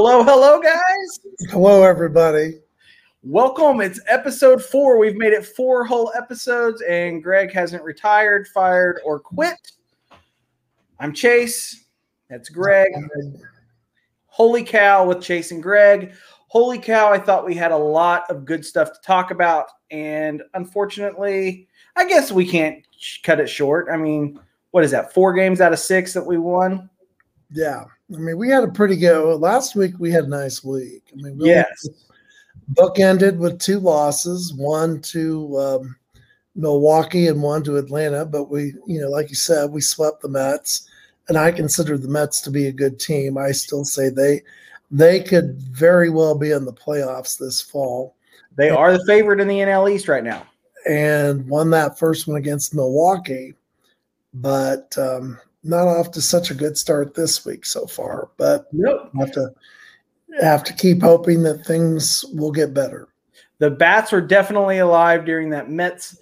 Hello, hello, guys. Hello, everybody. Welcome. It's episode four. We've made it four whole episodes, and Greg hasn't retired, fired, or quit. I'm Chase. That's Greg. Holy cow with Chase and Greg. Holy cow, I thought we had a lot of good stuff to talk about. And unfortunately, I guess we can't cut it short. I mean, what is that? Four games out of six that we won? Yeah. I mean, we had a pretty good last week. We had a nice week. I mean, we yes. Book ended with two losses, one to um, Milwaukee and one to Atlanta. But we, you know, like you said, we swept the Mets, and I consider the Mets to be a good team. I still say they they could very well be in the playoffs this fall. They are the favorite in the NL East right now, and won that first one against Milwaukee, but um, not off to such a good start this week so far. But nope. have to have to keep hoping that things will get better. The bats were definitely alive during that Mets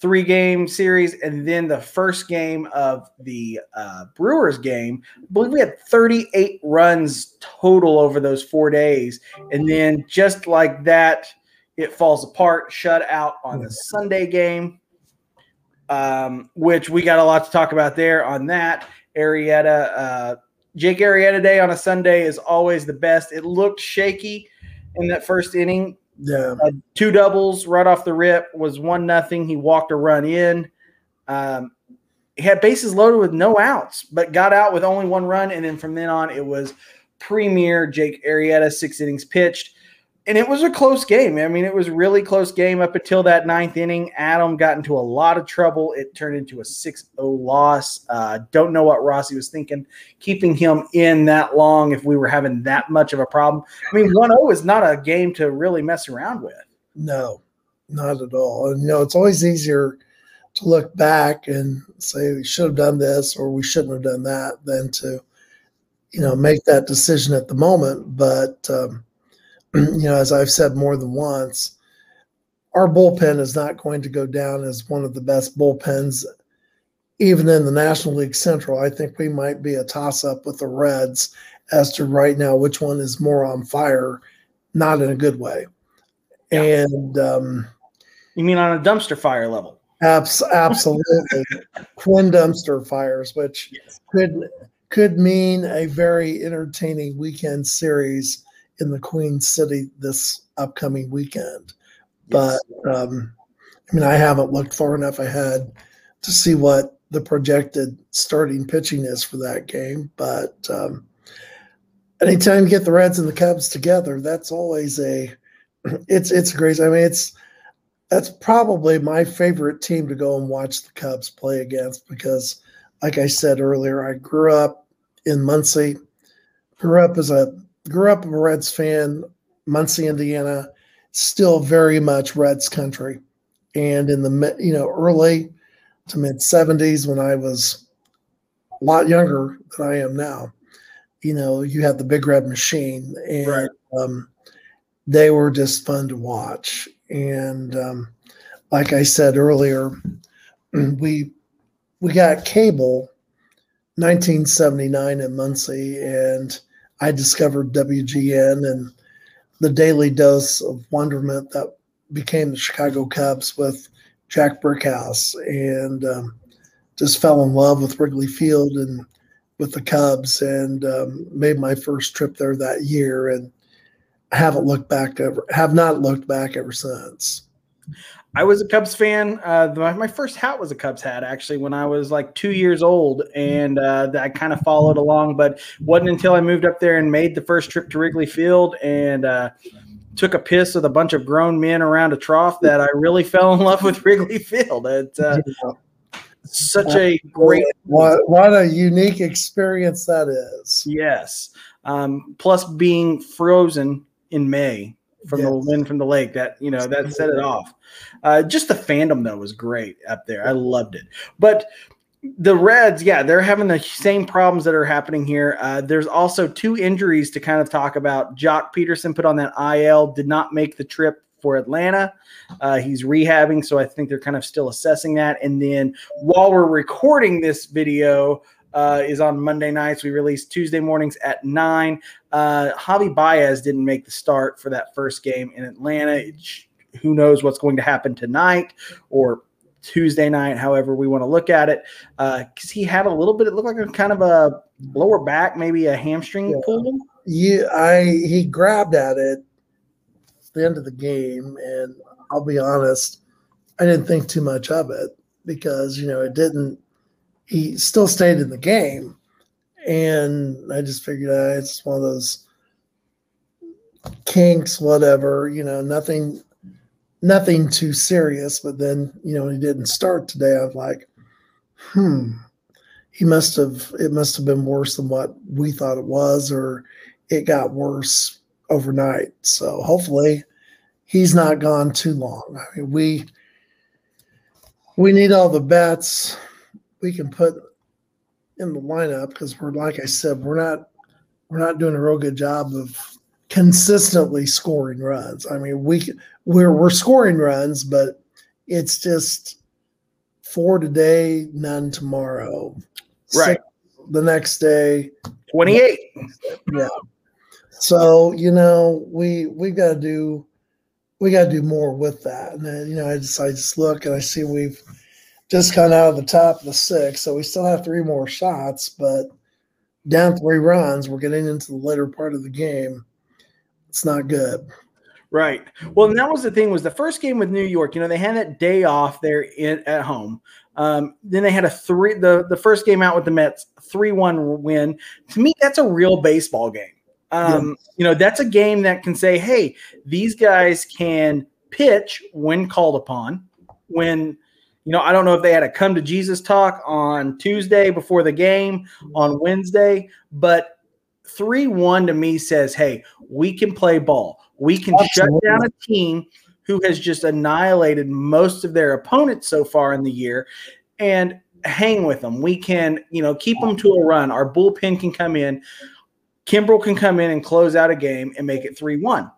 three game series, and then the first game of the uh, Brewers game. I believe we had 38 runs total over those four days, and then just like that, it falls apart. Shut out on the Sunday game, um, which we got a lot to talk about there on that. Arrieta, uh, Jake Arrieta Day on a Sunday is always the best. It looked shaky in that first inning. Yeah, uh, two doubles right off the rip was one nothing. He walked a run in. Um, he had bases loaded with no outs, but got out with only one run, and then from then on it was premier Jake Arrieta six innings pitched and it was a close game. I mean, it was really close game up until that ninth inning. Adam got into a lot of trouble. It turned into a 6-0 loss. Uh, don't know what Rossi was thinking, keeping him in that long if we were having that much of a problem. I mean, 1-0 is not a game to really mess around with. No, not at all. And you know, it's always easier to look back and say we should have done this or we shouldn't have done that than to, you know, make that decision at the moment. But um, you know, as I've said more than once, our bullpen is not going to go down as one of the best bullpens, even in the National League Central. I think we might be a toss up with the Reds as to right now which one is more on fire, not in a good way. Yeah. And um, you mean on a dumpster fire level? Abs- absolutely, twin dumpster fires, which yes. could could mean a very entertaining weekend series in the Queen City this upcoming weekend. Yes. But um, I mean, I haven't looked far enough ahead to see what the projected starting pitching is for that game. But um, anytime you get the Reds and the Cubs together, that's always a it's it's great. I mean, it's that's probably my favorite team to go and watch the Cubs play against because, like I said earlier, I grew up in Muncie, grew up as a grew up a Reds fan, Muncie, Indiana, still very much Reds country. And in the you know early to mid 70s, when I was a lot younger than I am now, you know, you had the Big Red Machine, and right. um, they were just fun to watch. And um, like I said earlier, we we got cable 1979 in Muncie, and I discovered WGN and the daily dose of wonderment that became the Chicago Cubs with Jack Brickhouse and um, just fell in love with Wrigley Field and with the Cubs and um, made my first trip there that year and haven't looked back ever have not looked back ever since. I was a Cubs fan. Uh, my first hat was a Cubs hat, actually, when I was like two years old, and uh, I kind of followed along. But wasn't until I moved up there and made the first trip to Wrigley Field and uh, took a piss with a bunch of grown men around a trough that I really fell in love with Wrigley Field. It's uh, such a great, what, what a unique experience that is. Yes. Um, plus being frozen in May from yes. the wind from the lake. That you know that set it off. Uh, just the fandom though was great up there. I loved it. But the Reds, yeah, they're having the same problems that are happening here. Uh, there's also two injuries to kind of talk about. Joc Pederson put on that IL, did not make the trip for Atlanta. Uh, he's rehabbing, so I think they're kind of still assessing that. And then while we're recording this video, uh, is on Monday nights. We release Tuesday mornings at nine. Uh, Javi Baez didn't make the start for that first game in Atlanta. It, who knows what's going to happen tonight or Tuesday night, however we want to look at it, because uh, he had a little bit. It looked like a kind of a lower back, maybe a hamstring yeah. pull. Yeah, I he grabbed at it at the end of the game, and I'll be honest, I didn't think too much of it because you know it didn't. He still stayed in the game, and I just figured uh, it's one of those kinks, whatever. You know, nothing nothing too serious. But then, you know, he didn't start today. I was like, hmm, he must have, it must have been worse than what we thought it was, or it got worse overnight. So hopefully he's not gone too long. I mean, we, we need all the bets we can put in the lineup because we're, like I said, we're not, we're not doing a real good job of consistently scoring runs. I mean, we we're we're scoring runs, but it's just four today, none tomorrow. Right. Six the next day, twenty eight. Yeah. So you know we we got to do we got to do more with that. And then, you know I just I just look and I see we've just gone out of the top of the six, so we still have three more shots, but down three runs, we're getting into the later part of the game it's not good. Right. Well, and that was the thing was the first game with New York. You know, they had that day off there in, at home. Um, then they had a three the the first game out with the Mets three one win. To me, that's a real baseball game. Um, yeah. You know, that's a game that can say, hey, these guys can pitch when called upon. When you know, I don't know if they had a come to Jesus talk on Tuesday before the game on Wednesday, but 3 1 to me says, hey, we can play ball. We can Absolutely. shut down a team who has just annihilated most of their opponents so far in the year and hang with them. We can, you know, keep them to a run. Our bullpen can come in. Kimbrel can come in and close out a game and make it 3 1.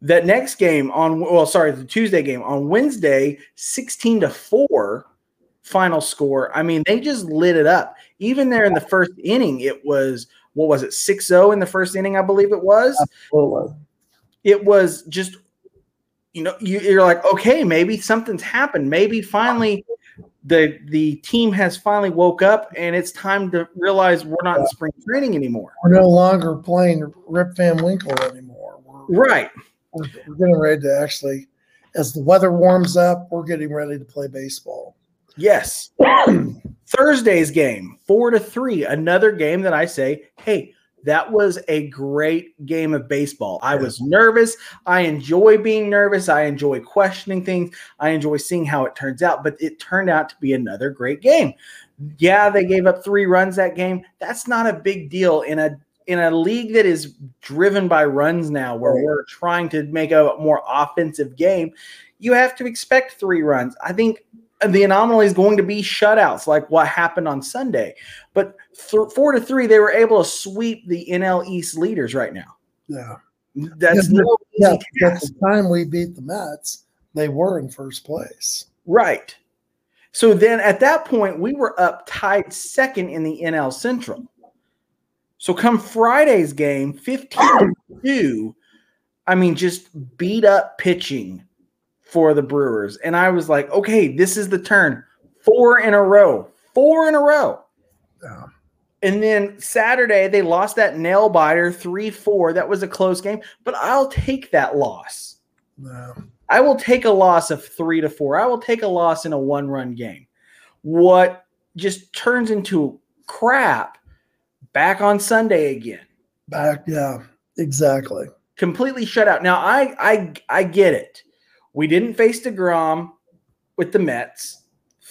That next game on, well, sorry, the Tuesday game on Wednesday, 16 to 4 final score. I mean, they just lit it up. Even there in the first inning, it was what was it 6-0 in the first inning i believe it was Absolutely. it was just you know you, you're like okay maybe something's happened maybe finally the the team has finally woke up and it's time to realize we're not in spring training anymore we're no longer playing rip van winkle anymore we're, right we're, we're getting ready to actually as the weather warms up we're getting ready to play baseball Yes. Thursday's game, four to three. Another game that I say, hey, that was a great game of baseball. I was nervous. I enjoy being nervous. I enjoy questioning things. I enjoy seeing how it turns out, but it turned out to be another great game. Yeah, they gave up three runs that game. That's not a big deal in a in a league that is driven by runs now, where we're trying to make a more offensive game. You have to expect three runs. I think the anomaly is going to be shutouts like what happened on Sunday. But th- four to three, they were able to sweep the NL East leaders right now. Yeah. That's yeah, no yeah, at the time we beat the Mets, they were in first place. Right. So then at that point, we were up tied second in the NL Central. So come Friday's game, 15 2, I mean, just beat up pitching for the Brewers. And I was like, okay, this is the turn. Four in a row. Four in a row. And then Saturday, they lost that nail biter 3 4. That was a close game, but I'll take that loss. Yeah. I will take a loss of three to four. I will take a loss in a one run game. What just turns into crap back on Sunday again. Back, yeah, exactly. Completely shut out. Now I I I get it. We didn't face DeGrom with the Mets.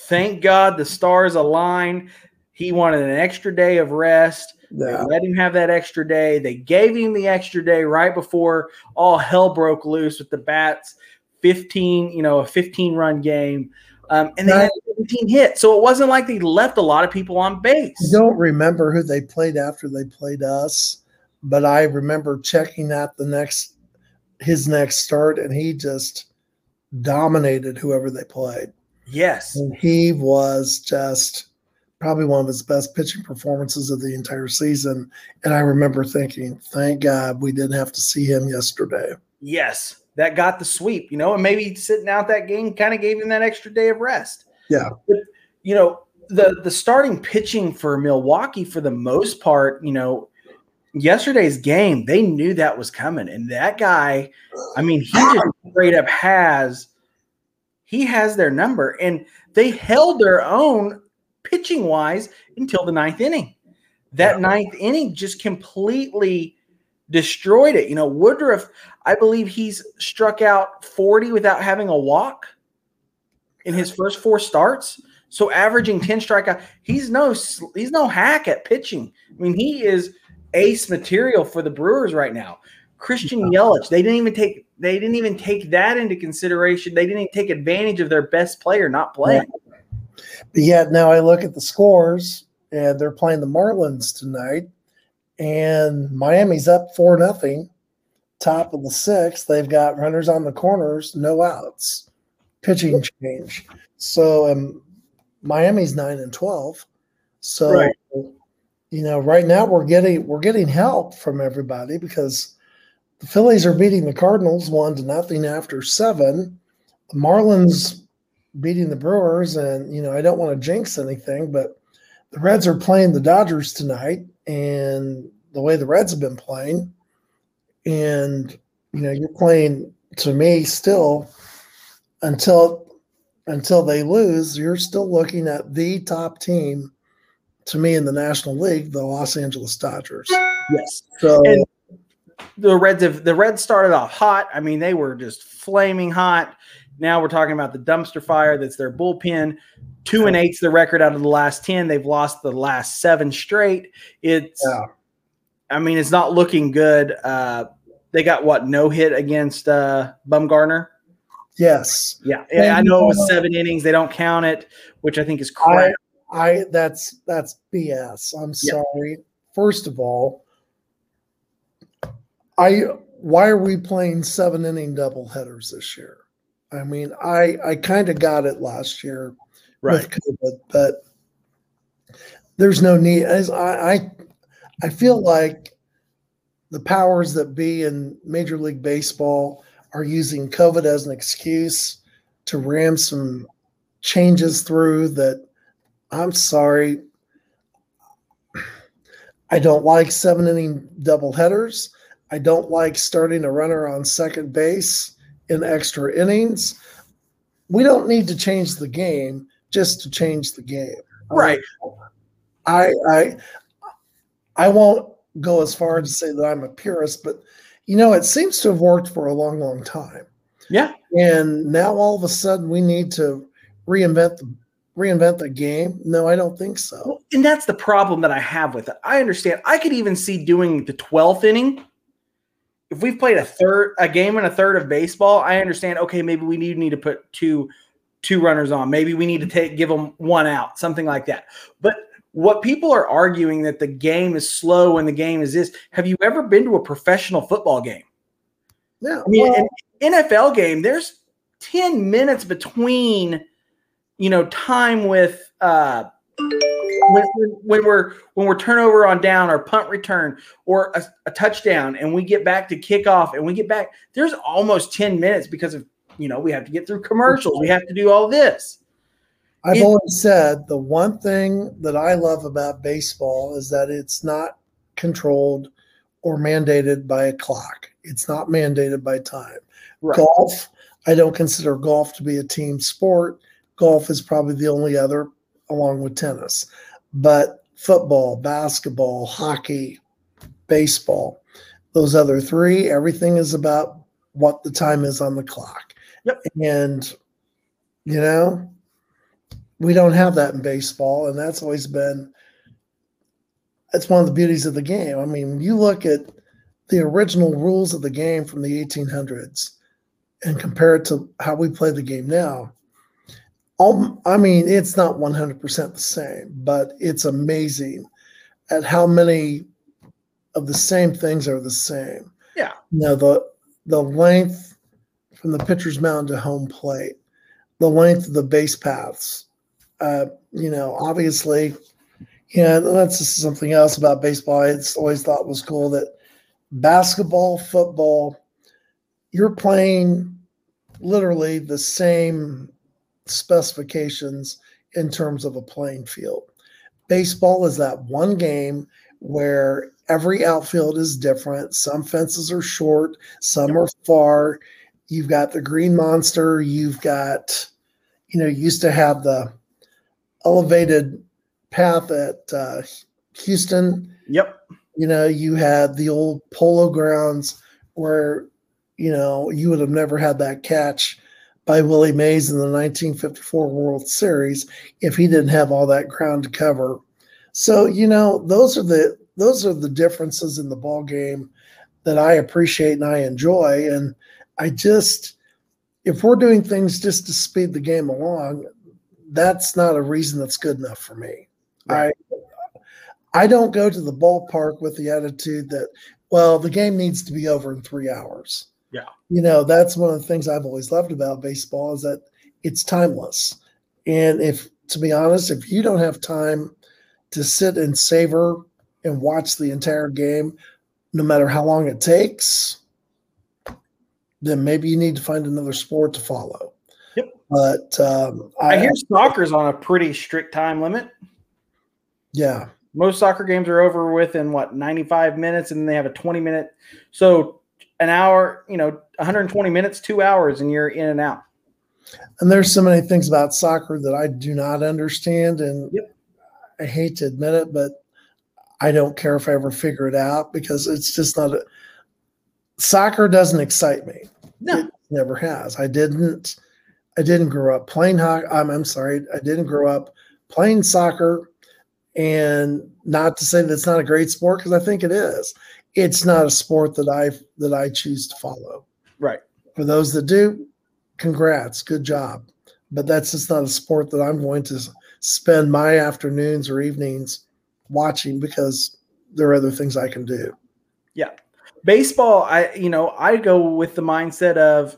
Thank God the stars aligned. He wanted an extra day of rest. Yeah. They let him have that extra day. They gave him the extra day right before all hell broke loose with the bats. 15, you know, a 15 run game. Um, and they had 17 hits. So it wasn't like they left a lot of people on base. I don't remember who they played after they played us, but I remember checking that the next his next start, and he just dominated whoever they played. Yes. And he was just probably one of his best pitching performances of the entire season. And I remember thinking, thank God we didn't have to see him yesterday. Yes, that got the sweep, you know, and maybe sitting out that game kind of gave him that extra day of rest. Yeah. But, you know, the the starting pitching for Milwaukee for the most part, you know, yesterday's game, they knew that was coming. And that guy, I mean, he just straight up has he has their number. And they held their own pitching wise until the ninth inning. That yeah. ninth inning just completely destroyed it. You know, Woodruff, I believe he's struck out 40 without having a walk in his first four starts. So averaging 10 strikeout, he's no he's no hack at pitching. I mean, he is ace material for the Brewers right now. Christian Yelich, they didn't even take they didn't even take that into consideration. They didn't even take advantage of their best player not playing. But yet now I look at the scores and they're playing the Marlins tonight, and Miami's up four nothing, top of the sixth. They've got runners on the corners, no outs, pitching change. So um, Miami's nine and twelve. So right. you know, right now we're getting we're getting help from everybody because the Phillies are beating the Cardinals one to nothing after seven. The Marlins beating the Brewers, and you know, I don't want to jinx anything, but the Reds are playing the Dodgers tonight, and the way the Reds have been playing, and you know, you're playing to me still until until they lose, you're still looking at the top team to me in the National League, the Los Angeles Dodgers. Yes. So and the Reds have the Reds started off hot. I mean, they were just flaming hot. Now we're talking about the dumpster fire that's their bullpen. Two and eight's the record out of the last 10. They've lost the last seven straight. It's, yeah. I mean, it's not looking good. Uh, they got what, no hit against uh, Bumgarner? Yes. Yeah. yeah I know it was seven innings. They don't count it, which I think is crap. I, I that's that's BS. I'm sorry. First of all, I why are we playing seven inning double headers this year? I mean, I I kind of got it last year right. with COVID, but there's no need. As I, I I feel like the powers that be in Major League Baseball are using COVID as an excuse to ram some changes through that I'm sorry. I don't like seven inning double headers. I don't like starting a runner on second base in extra innings. We don't need to change the game just to change the game. Right. I I I won't go as far to say that I'm a purist, but you know, it seems to have worked for a long, long time. Yeah. And now all of a sudden we need to reinvent the reinvent the game. No, I don't think so. And that's the problem that I have with it. I understand. I could even see doing the 12th inning if we've played a third a game and a third of baseball, I understand. Okay, maybe we need need to put two two runners on. Maybe we need to take give them one out, something like that. But what people are arguing that the game is slow and the game is this. Have you ever been to a professional football game? Yeah. I mean, well, NFL game, there's 10 minutes between, you know, time with uh when, when, we're when we're turnover on down or punt return or a, a, touchdown and we get back to kickoff and we get back there's almost 10 minutes because of you know we have to get through commercials. We have to do all this. I've it, always said the one thing that i love about baseball is that it's not controlled or mandated by a clock. It's not mandated by time. Right. golf i don't consider golf to be a team sport. Golf is probably the only other along with tennis but football, basketball, hockey, baseball, those other three, everything is about what the time is on the clock. Yep. And, you know, we don't have that in baseball. And that's always been, that's one of the beauties of the game. I mean, you look at the original rules of the game from the 1800s and compare it to how we play the game now, all, I mean, it's not 100% the same, but it's amazing at how many of the same things are the same. Yeah. You know, the the length from the pitcher's mound to home plate, the length of the base paths uh, you know, obviously, yeah, that's just something else about baseball. I always thought was cool that basketball, football, you're playing literally the same specifications in terms of a playing field. Baseball is that one game where every outfield is different. Some fences are short, some are far. You've got the green monster, you've got, you know, used to have the elevated path at uh, Houston. Yep. You know, you had the old polo grounds where, you know, you would have never had that catch by Willie Mays in the 1954 World Series if he didn't have all that ground to cover. So, you know, those are the those are the differences in the ball game that I appreciate and I enjoy. And I just if we're doing things just to speed the game along, that's not a reason that's good enough for me. Right. I I don't go to the ballpark with the attitude that, well, the game needs to be over in three hours. Yeah. You know, that's one of the things I've always loved about baseball is that it's timeless. And if to be honest, if you don't have time to sit and savor and watch the entire game, no matter how long it takes, then maybe you need to find another sport to follow. Yep. But um, I, I hear soccer's on a pretty strict time limit. Yeah. Most soccer games are over within what 95 minutes, and they have a 20 minute. So an hour, you know, 120 minutes, two hours, and you're in and out. And there's so many things about soccer that I do not understand, and yep. I hate to admit it, but I don't care if I ever figure it out because it's just not a soccer doesn't excite me. No, it never has. I didn't. I didn't grow up playing hockey. I'm, I'm sorry. I didn't grow up playing soccer, and not to say that it's not a great sport because I think it is. It's not a sport that I that I choose to follow. Right. For those that do, congrats, good job. But that's just not a sport that I'm going to spend my afternoons or evenings watching because there are other things I can do. Yeah. Baseball, I you know, I go with the mindset of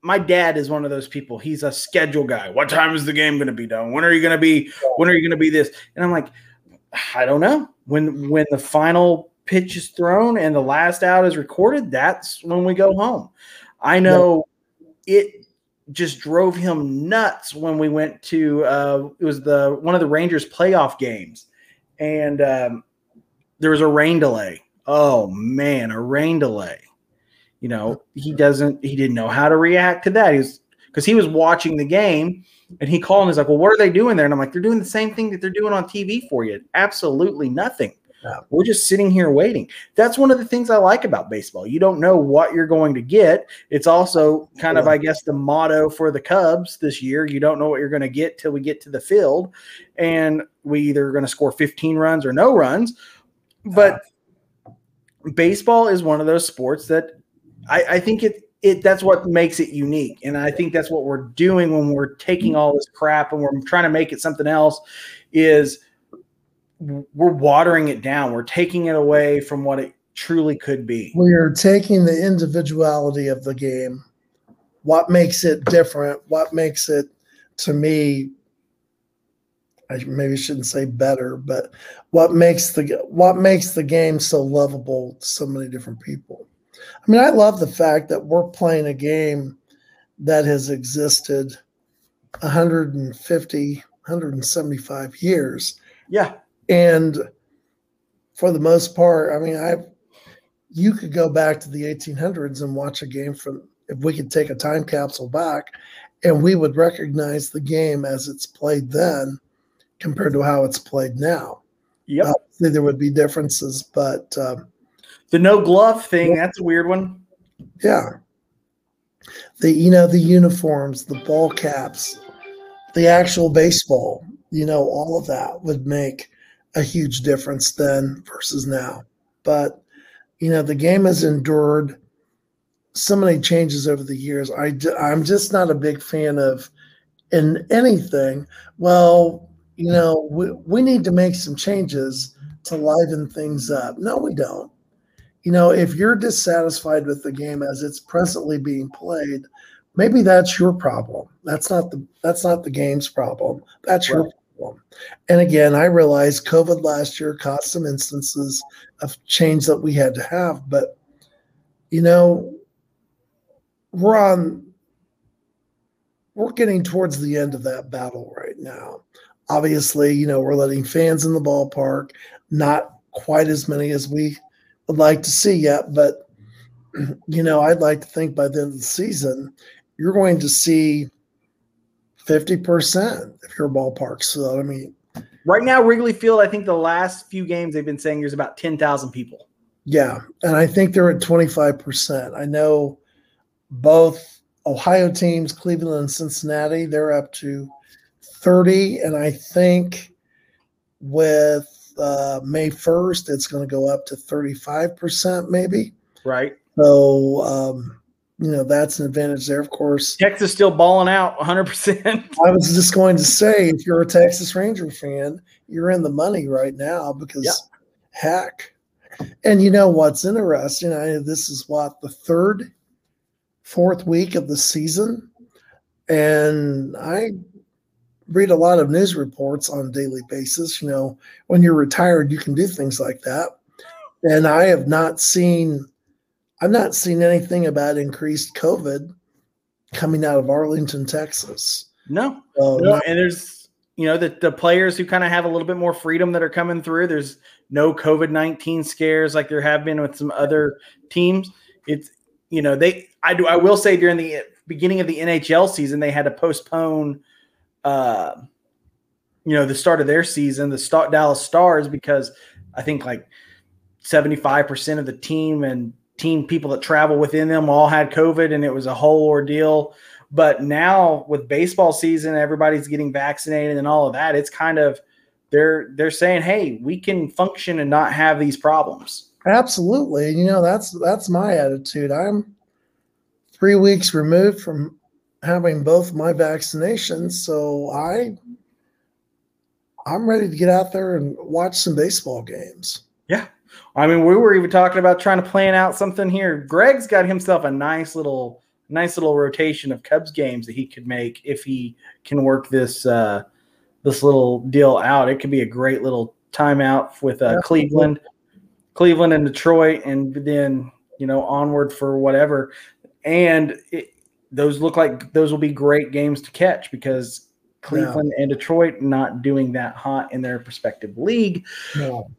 my dad is one of those people. He's a schedule guy. What time is the game going to be done? When are you going to be when are you going to be this? And I'm like, I don't know. When when the final pitch is thrown and the last out is recorded, that's when we go home. I know yeah. it just drove him nuts when we went to uh, it was the one of the Rangers playoff games, and um, there was a rain delay. Oh man, a rain delay. You know, he doesn't he didn't know how to react to that. He's because he was watching the game and he called and he's like, Well, what are they doing there? And I'm like, They're doing the same thing that they're doing on TV for you. Absolutely nothing. Yeah. We're just sitting here waiting. That's one of the things I like about baseball. You don't know what you're going to get. It's also kind yeah. of, I guess, the motto for the Cubs this year. You don't know what you're going to get till we get to the field. And we either are going to score 15 runs or no runs. But yeah. baseball is one of those sports that I, I think it it that's what makes it unique and i think that's what we're doing when we're taking all this crap and we're trying to make it something else is we're watering it down. We're taking it away from what it truly could be. We're taking the individuality of the game. What makes it different? What makes it, to me, I maybe shouldn't say better, but what makes the what makes the game so lovable to so many different people? I mean, I love the fact that we're playing a game that has existed 150, 175 years. Yeah. And for the most part, I mean, I you could go back to the 1800s and watch a game from if we could take a time capsule back and we would recognize the game as it's played then compared to how it's played now. Yep. Obviously, there would be differences, but um, the no glove thing, that's a weird one. Yeah. The you know, the uniforms, the ball caps, the actual baseball, you know, all of that would make a huge difference then versus now. But you know, the game has endured so many changes over the years. I I'm just not a big fan of in anything. Well, you know, we, we need to make some changes to liven things up. No, we don't. You know, if you're dissatisfied with the game as it's presently being played, maybe that's your problem. That's not the that's not the game's problem. That's your Right. Problem. And again, I realize COVID last year caused some instances of change that we had to have, but you know, we're on we're getting towards the end of that battle right now. Obviously, you know, we're letting fans in the ballpark, not quite as many as we would like to see yet, but you know, I'd like to think by the end of the season, you're going to see 50% if your ballpark. So, I mean, Right now, Wrigley Field, I think the last few games they've been saying there's about 10,000 people. yeah. And I think they're at 25%. I know both Ohio teams, Cleveland and Cincinnati, they're up to 30. And I think with uh, May 1st, it's going to go up to 35%, maybe. Right. So, um, you know, that's an advantage there. Of course, Texas still balling out 100%. I was just going to say, if you're a Texas Ranger fan, you're in the money right now because Yeah. heck. And you know what's interesting? I, this is what the third, fourth week of the season, and I read a lot of news reports on a daily basis. You know, when you're retired, you can do things like that, and I have not seen, I've not seeing anything about increased COVID coming out of Arlington, Texas. no. So, No, and there's you know the the players who kind of have a little bit more freedom that are coming through. There's no COVID nineteen scares like there have been with some other teams. It's you know they I do I will say during the beginning of the NHL season they had to postpone uh you know the start of their season the Dallas Stars because I think like 75% of the team and team people that travel within them all had COVID and it was a whole ordeal. But now with baseball season, everybody's getting vaccinated and all of that. It's kind of they're they're saying, hey, we can function and not have these problems. Absolutely. You know, that's that's my attitude. I'm three weeks removed from having both my vaccinations, so I I'm ready to get out there and watch some baseball games. Yeah. I mean, we were even talking about trying to plan out something here. Greg's got himself a nice little nice little rotation of Cubs games that he could make if he can work this uh this little deal out. It could be a great little timeout with uh, Yeah. Cleveland, Cleveland and Detroit, and then you know onward for whatever. And it, those look like those will be great games to catch because Cleveland and Detroit not doing that hot in their respective league. No.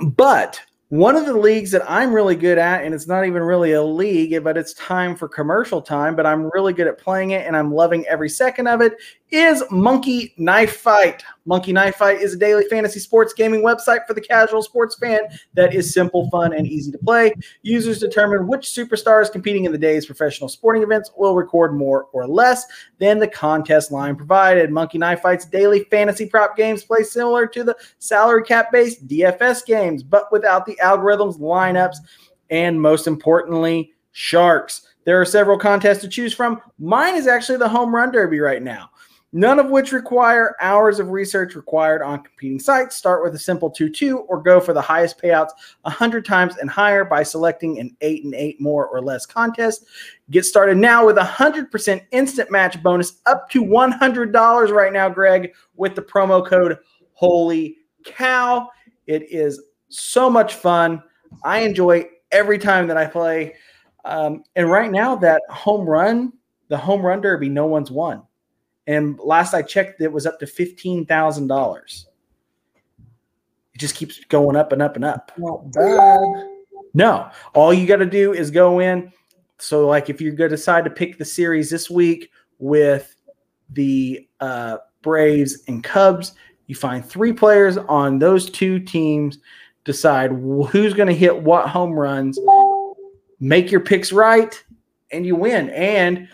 But one of the leagues that I'm really good at, and it's not even really a league, but it's time for commercial time, but I'm really good at playing it and I'm loving every second of it, is Monkey Knife Fight. Monkey Knife Fight is a daily fantasy sports gaming website for the casual sports fan that is simple, fun, and easy to play. Users determine which superstars competing in the day's professional sporting events will record more or less than the contest line provided. Monkey Knife Fight's daily fantasy prop games play similar to the salary cap based DFS games, but without the algorithms, lineups, and most importantly, sharks. There are several contests to choose from. Mine is actually the home run derby right now. None of which require hours of research required on competing sites. Start with a simple 2 2 or go for the highest payouts 100 times and higher by selecting an 8 and 8 more or less contest. Get started now with a 100% instant match bonus up to $100 right now, Greg, with the promo code Holy Cow. It is so much fun. I enjoy every time that I play. Um, and right now, that home run, the home run derby, no one's won. And last I checked, it was up to fifteen thousand dollars. It just keeps going up and up and up. Not bad. No, all you got to do is go in. So, like, if you're going to decide to pick the series this week with the uh, Braves and Cubs, you find three players on those two teams, decide who's going to hit what home runs, make your picks right, and you win. And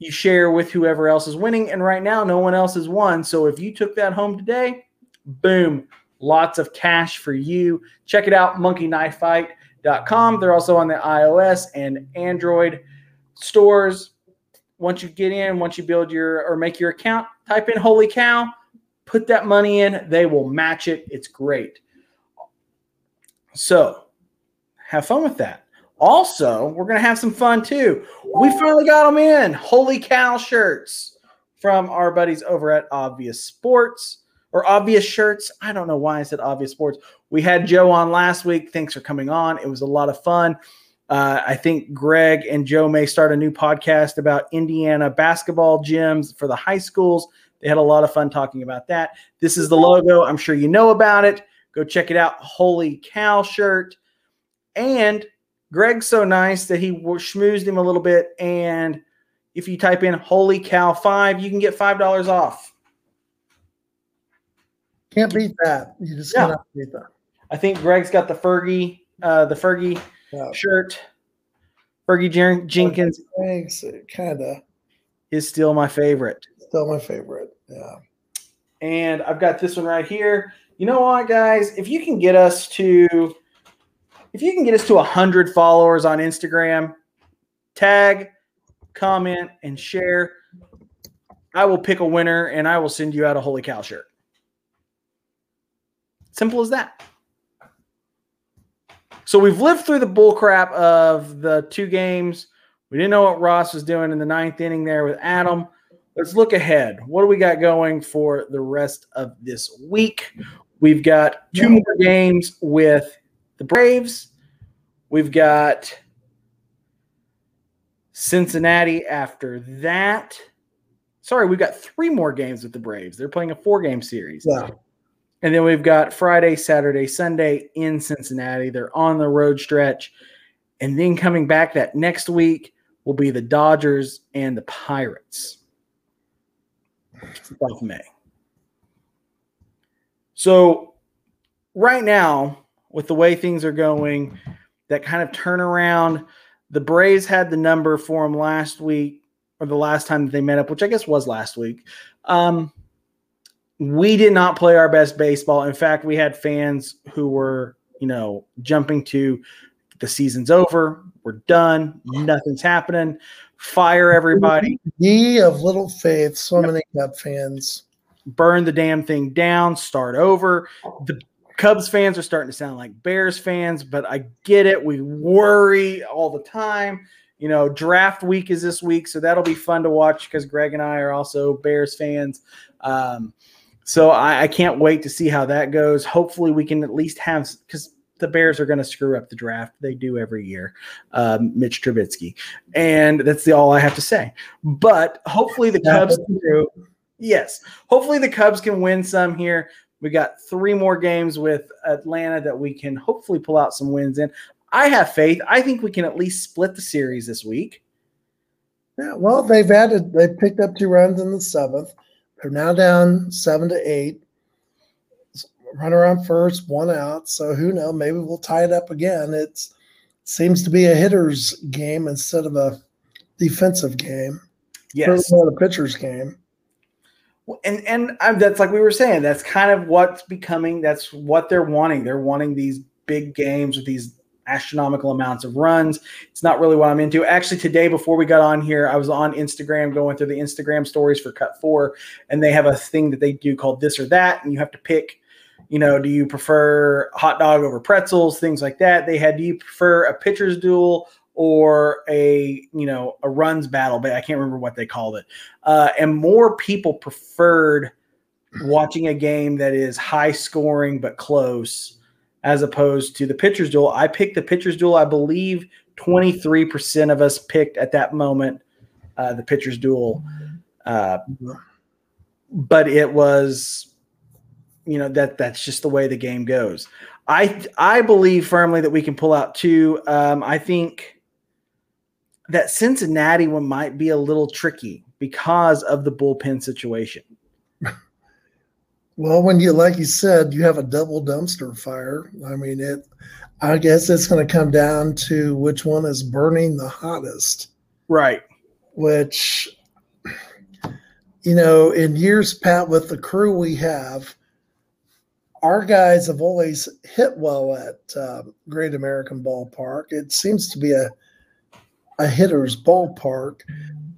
you share with whoever else is winning. And right now, no one else has won. So, if you took that home today, boom, lots of cash for you. Check it out, Monkey Knife Fight com. They're also on the iOS and Android stores. Once you get in, once you build your or make your account, type in holy cow, put that money in, they will match it. It's great. So have fun with that. Also, we're going to have some fun too. We finally got them in. Holy cow shirts from our buddies over at Obvious Sports or Obvious Shirts. I don't know why I said Obvious Sports. We had Joe on last week. Thanks for coming on. It was a lot of fun. Uh, I think Greg and Joe may start a new podcast about Indiana basketball gyms for the high schools. They had a lot of fun talking about that. This is the logo. I'm sure you know about it. Go check it out. Holy cow shirt. And Greg's so nice that he schmoozed him a little bit. And if you type in Holy cow five, you can get $5 off. Can't beat that. You just yeah. cannot beat that. I think Greg's got the Fergie, uh, the Fergie yeah. shirt. Fergie Jer- Jenkins. Thanks. Kind of is still my favorite. Still my favorite. Yeah. And I've got this one right here. You know what, guys? If you can get us to, if you can get us to hundred followers on Instagram, tag, comment, and share. I will pick a winner and I will send you out a holy cow shirt. Simple as that. So we've lived through the bullcrap of the two games. We didn't know what Ross was doing in the ninth inning there with Adam. Let's look ahead. What do we got going for the rest of this week? We've got two more games with the Braves. We've got Cincinnati after that. Sorry, we've got three more games with the Braves. They're playing a four game series. Yeah. And then we've got Friday, Saturday, Sunday in Cincinnati. They're on the road stretch. And then coming back that next week will be the Dodgers and the Pirates. Of May. So, right now, with the way things are going, that kind of turnaround, the Braves had the number for them last week or the last time that they met up, which I guess was last week. Um, we did not play our best baseball. In fact, we had fans who were, you know, jumping to the season's over. We're done. Nothing's happening. Fire everybody. Ye of little faith. So many Cub fans. Burn the damn thing down. Start over. The Cubs fans are starting to sound like Bears fans, but I get it. We worry all the time. You know, draft week is this week, so that'll be fun to watch because Greg and I are also Bears fans. Um, so I, I, can't wait to see how that goes. Hopefully, we can at least have because the Bears are going to screw up the draft. They do every year, um, Mitch Trubisky, and that's the all I have to say. But hopefully, the Cubs do. Yes, hopefully the Cubs can win some here. We got three more games with Atlanta that we can hopefully pull out some wins in. I have faith. I think we can at least split the series this week. Yeah, well, they've added, they picked up two runs in the seventh. They're now down seven to eight. Runner on first, one out. So who knows? Maybe we'll tie it up again. It seems to be a hitter's game instead of a defensive game. Yes, a pitcher's game. And and I'm, that's like we were saying. That's kind of what's becoming. That's what they're wanting. They're wanting these big games with these astronomical amounts of runs. It's not really what I'm into. Actually, today before we got on here, I was on Instagram going through the Instagram stories for Cut4, and they have a thing that they do called this or that, and you have to pick. You know, do you prefer hot dog over pretzels, things like that? They had, do you prefer a pitcher's duel or a you know a runs battle? But I can't remember what they called it. Uh, and more people preferred watching a game that is high scoring but close as opposed to the pitcher's duel. I picked the pitcher's duel. I believe 23% of us picked at that moment uh, the pitcher's duel. Uh, but it was, you know, that that's just the way the game goes. I I believe firmly that we can pull out two. Um, I think that Cincinnati one might be a little tricky because of the bullpen situation. Well, when you like you said, you have a double dumpster fire. I mean, it. I guess it's going to come down to which one is burning the hottest. Right. Which, you know, in years Pat, with the crew we have, our guys have always hit well at uh, Great American Ballpark. It seems to be a a hitter's ballpark,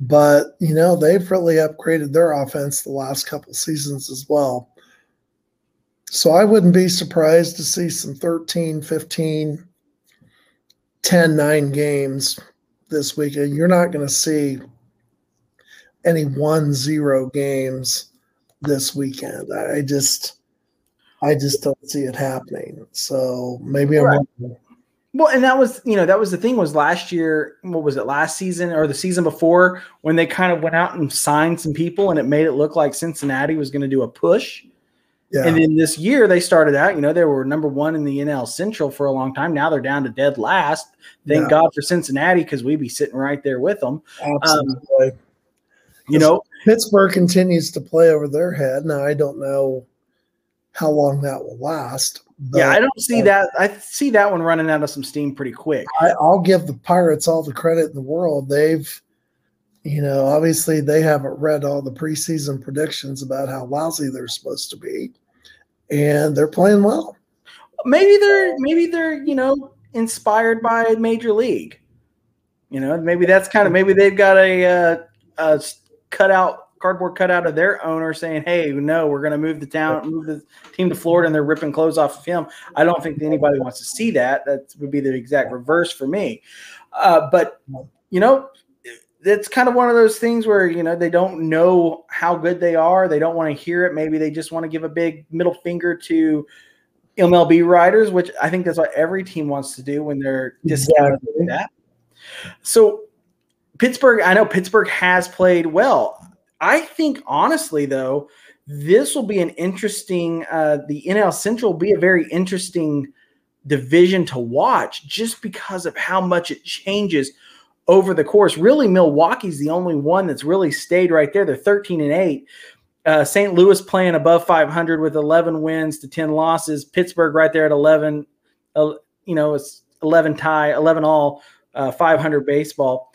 but you know they've really upgraded their offense the last couple seasons as well. So I wouldn't be surprised to see some 13, 15 10 9 games this weekend. You're not going to see any 1 0 games this weekend. I just I just don't see it happening. So maybe I'm right. Well, and that was, you know, that was the thing was last year, what was it, last season or the season before when they kind of went out and signed some people and it made it look like Cincinnati was going to do a push. Yeah. And then this year they started out, you know, they were number one in the NL Central for a long time. Now they're down to dead last. Thank yeah. God for Cincinnati because we'd be sitting right there with them. Absolutely. Um, you know, Pittsburgh continues to play over their head. Now I don't know how long that will last. But, yeah, I don't see uh, that. I see that one running out of some steam pretty quick. I, will give the Pirates all the credit in the world. They've, you know, obviously they haven't read all the preseason predictions about how lousy they're supposed to be, and they're playing well. Maybe they're maybe they're you know inspired by Major League. You know, maybe that's kind of maybe they've got a, a, uh, a cutout cardboard cutout of their owner saying, "Hey, no, we're going to move the town, move the team to Florida," and they're ripping clothes off of him. I don't think anybody wants to see that. That would be the exact reverse for me. Uh, but you know, it's kind of one of those things where you know they don't know how good they are. They don't want to hear it. Maybe they just want to give a big middle finger to MLB writers, which I think that's what every team wants to do when they're discounting exactly. that. So Pittsburgh, I know Pittsburgh has played well. I think honestly, though, this will be an interesting. Uh, the NL Central will be a very interesting division to watch, just because of how much it changes over the course. Really, Milwaukee's the only one that's really stayed right there. They're thirteen and eight. Uh, St. Louis playing above 500 with 11 wins to 10 losses. Pittsburgh right there at 11. Uh, you know, it's 11 tie, 11 all, uh, 500 baseball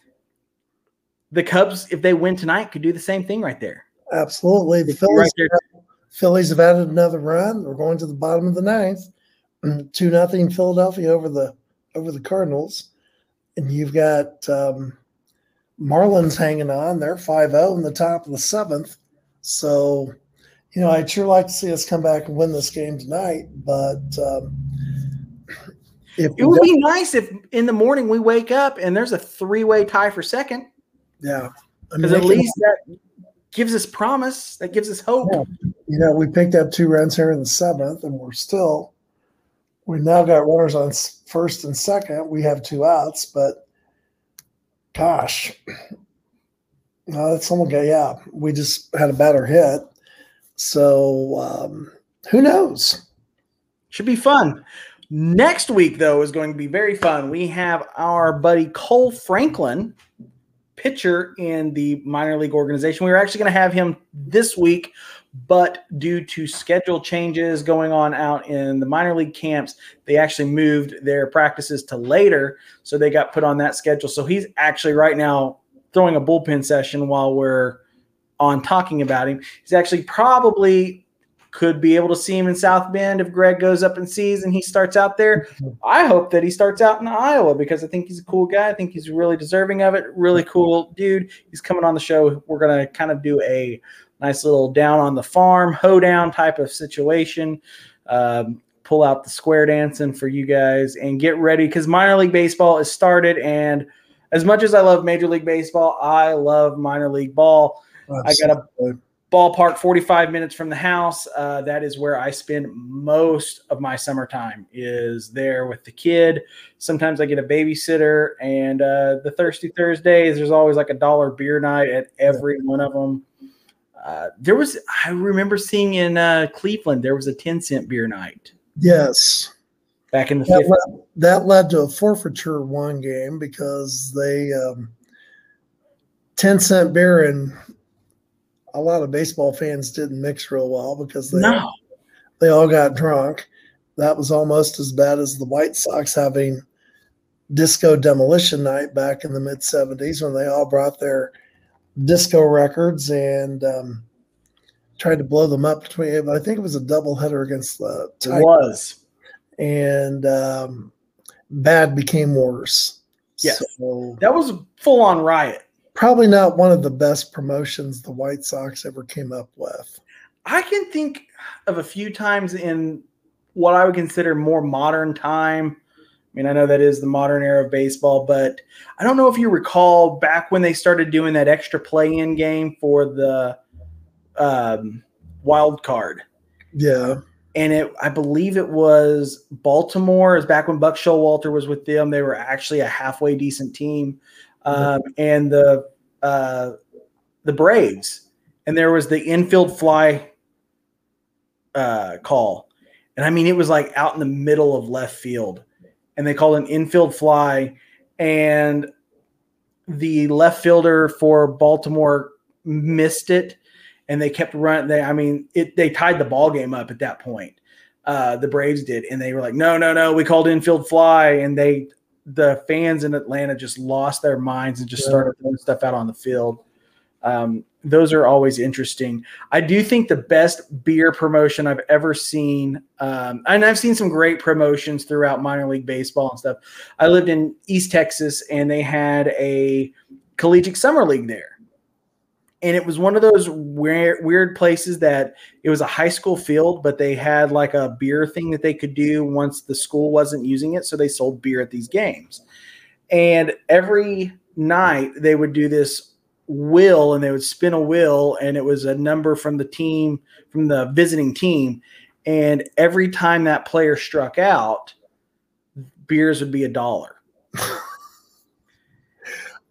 the Cubs, if they win tonight, could do the same thing right there. Absolutely. The Phillies, right Phillies have added another run. We're going to the bottom of the ninth. Two nothing Philadelphia over the over the Cardinals. And you've got um, Marlins hanging on. They're 5 0 in the top of the seventh. So, you know, I'd sure like to see us come back and win this game tonight. But um, it would be nice if in the morning we wake up and there's a three way tie for second. Yeah. Because at least that gives us promise, that gives us hope. Yeah. You know, we picked up two runs here in the seventh, and we're still, we now got runners on first and second. We have two outs, but gosh, no, that's someone got, yeah, we just had a better hit. So um, who knows? Should be fun. Next week, though, is going to be very fun. We have our buddy Cole Franklin pitcher in the minor league organization. We were actually going to have him this week, but due to schedule changes going on out in the minor league camps, they actually moved their practices to later. So they got put on that schedule. So he's actually right now throwing a bullpen session while we're on talking about him. He's actually probably could be able to see him in South Bend if Greg goes up and sees and he starts out there. I hope that he starts out in Iowa because I think he's a cool guy. I think he's really deserving of it. Really cool dude. He's coming on the show. We're going to kind of do a nice little down on the farm, hoedown type of situation. Um, pull out the square dancing for you guys and get ready because minor league baseball is started. And as much as I love Major League Baseball, I love minor league ball. Absolutely. I got a ballpark 45 minutes from the house uh, that is where i spend most of my summertime is there with the kid. Sometimes i get a babysitter and uh, the thirsty thursdays there's always like a dollar beer night at every one of them uh, there was i remember seeing in uh, cleveland there was a 10 cent beer night. Yes. Back in the that, led, that led to a forfeiture one game because they um, 10 cent beer and a lot of baseball fans didn't mix real well because they no. they all got drunk. That was almost as bad as the White Sox having disco demolition night back in the mid 70s when they all brought their disco records and um, tried to blow them up between but I think it was a doubleheader against the Tigers. It was. And um, bad became worse. Yes. So, that was a full on riot probably not one of the best promotions the White Sox ever came up with. I can think of a few times in what I would consider more modern time I mean, I know that is the modern era of baseball, but I don't know if you recall back when they started doing that extra play-in game for the um, wild card. Yeah. And it, I believe it was Baltimore. Is back when Buck Showalter was with them. They were actually a halfway decent team, um, and the uh, the Braves. And there was the infield fly uh, call, and I mean it was like out in the middle of left field, and they called an infield fly, and the left fielder for Baltimore missed it, and they kept running. They, I mean, it. They tied the ball game up at that point. Uh, the Braves did, and they were like, "No, no, no, we called infield fly," and they, the fans in Atlanta, just lost their minds and just started throwing stuff out on the field. Um, those are always interesting. I do think the best beer promotion I've ever seen, um, and I've seen some great promotions throughout minor league baseball and stuff. I lived in East Texas, and they had a collegiate summer league there and it was one of those weird, weird places that it was a high school field, but they had like a beer thing that they could do once the school wasn't using it. So they sold beer at these games. And every night they would do this wheel and they would spin a wheel, and it was a number from the team, from the visiting team. And every time that player struck out, beers would be a dollar.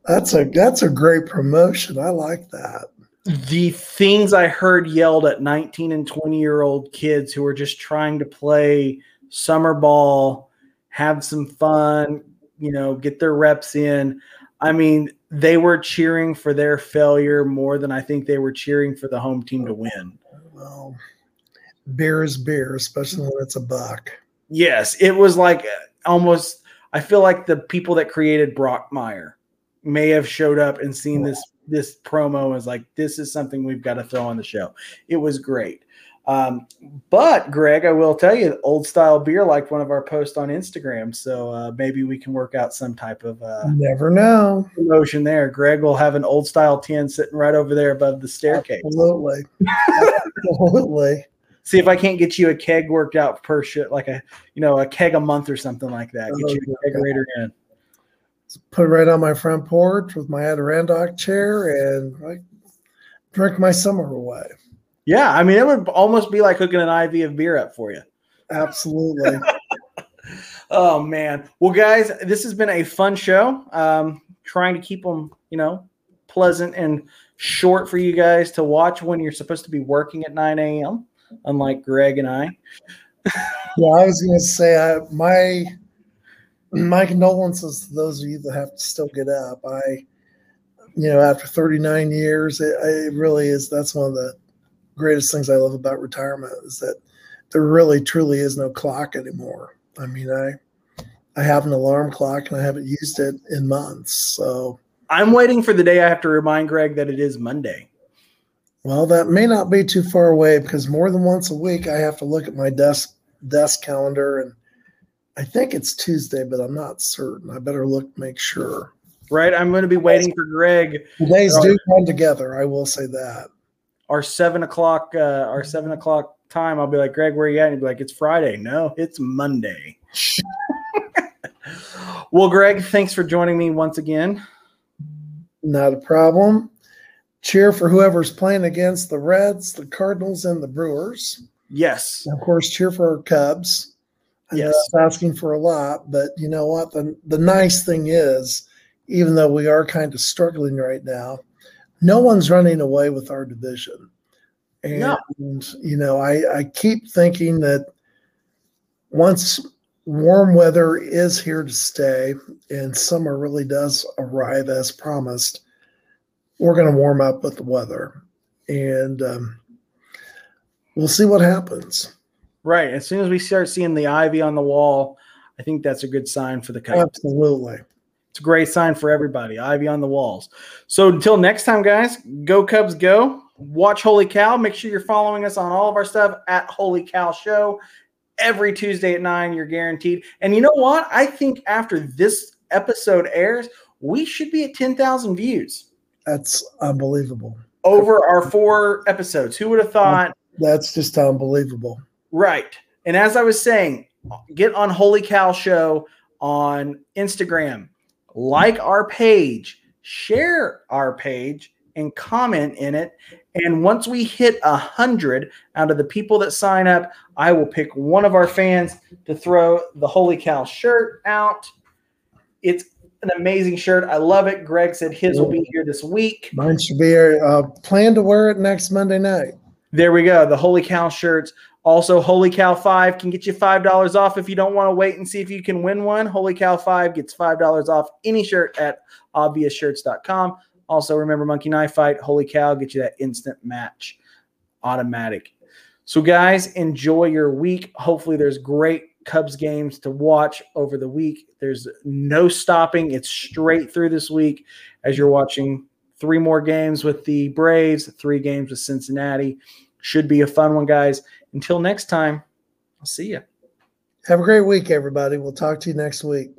That's a that's a great promotion. I like that. The things I heard yelled at 19 and 20 year old kids who are just trying to play summer ball, have some fun, you know, get their reps in. I mean, they were cheering for their failure more than I think they were cheering for the home team to win. Well, beer is beer, especially when it's a buck. Yes, it was like uh, almost. I feel like the people that created Brockmire may have showed up and seen this this promo and was like, "This is something we've got to throw on the show." It was great. Um, but Greg, I will tell you, old style beer liked one of our posts on Instagram, so uh, maybe we can work out some type of uh, never know promotion there. Greg will have an old style tin sitting right over there above the staircase. Absolutely, absolutely. See if I can't get you a keg worked out per shit, like a you know a keg a month or something like that. Get you a kegerator in put it right on my front porch with my Adirondack chair and I drink my summer away. Yeah, I mean, it would almost be like hooking an IV of beer up for you. Absolutely. oh man. Well, guys, this has been a fun show. Um, trying to keep them, you know, pleasant and short for you guys to watch when you're supposed to be working at 9 a.m. Unlike Greg and I. yeah, I was going to say I, my my condolences to those of you that have to still get up. I, you know, after 39 years, it, it really is. That's one of the greatest things I love about retirement is that there really truly is no clock anymore. I mean, I I have an alarm clock and I haven't used it in months. So I'm waiting for the day I have to remind Greg that it is Monday. Well, that may not be too far away because more than once a week I have to look at my desk desk calendar and I think it's Tuesday, but I'm not certain. I better look, make sure. Right. I'm going to be waiting for Greg. The days do come together. I will say that. Our seven o'clock, uh, our seven o'clock time, I'll be like, Greg, where are you at? And he'll be like, it's Friday. No, it's Monday. well, Greg, thanks for joining me once again. Not a problem. Cheer for whoever's playing against the Reds, the Cardinals, and the Brewers. Yes. of course, cheer for our Cubs. Yes. asking for a lot, but you know what? The, the nice thing is, even though we are kind of struggling right now, no one's running away with our division. And, no. you know, I, I keep thinking that once warm weather is here to stay and summer really does arrive as promised, we're going to warm up with the weather. And um, we'll see what happens. Right. As soon as we start seeing the ivy on the wall, I think that's a good sign for the Cubs. Absolutely. It's a great sign for everybody. Ivy on the walls. So until next time, guys, go Cubs go. Watch Holy Cow. Make sure you're following us on all of our stuff at Holy Cow Show. Every Tuesday at 9, you're guaranteed. And you know what? I think after this episode airs, we should be at 10,000 views. That's unbelievable. Over our four episodes. Who would have thought? That's just unbelievable. Right. And as I was saying, get on Holy Cow Show on Instagram. Like our page, share our page, and comment in it. And once we hit a hundred out of the people that sign up, I will pick one of our fans to throw the Holy Cow shirt out. It's an amazing shirt. I love it. Greg said his will be here this week. Mine should be here. Uh, plan to wear it next Monday night. There we go. The Holy Cow shirts. Also, Holy Cow 5 can get you $5 off if you don't want to wait and see if you can win one. Holy Cow 5 gets $5 off any shirt at obviousshirts.com. Also, remember Monkey Knife Fight, Holy Cow, get you that instant match automatic. So, guys, enjoy your week. Hopefully, there's great Cubs games to watch over the week. There's no stopping, it's straight through this week as you're watching three more games with the Braves, three games with Cincinnati. Should be a fun one, guys. Until next time, I'll see you. Have a great week, everybody. We'll talk to you next week.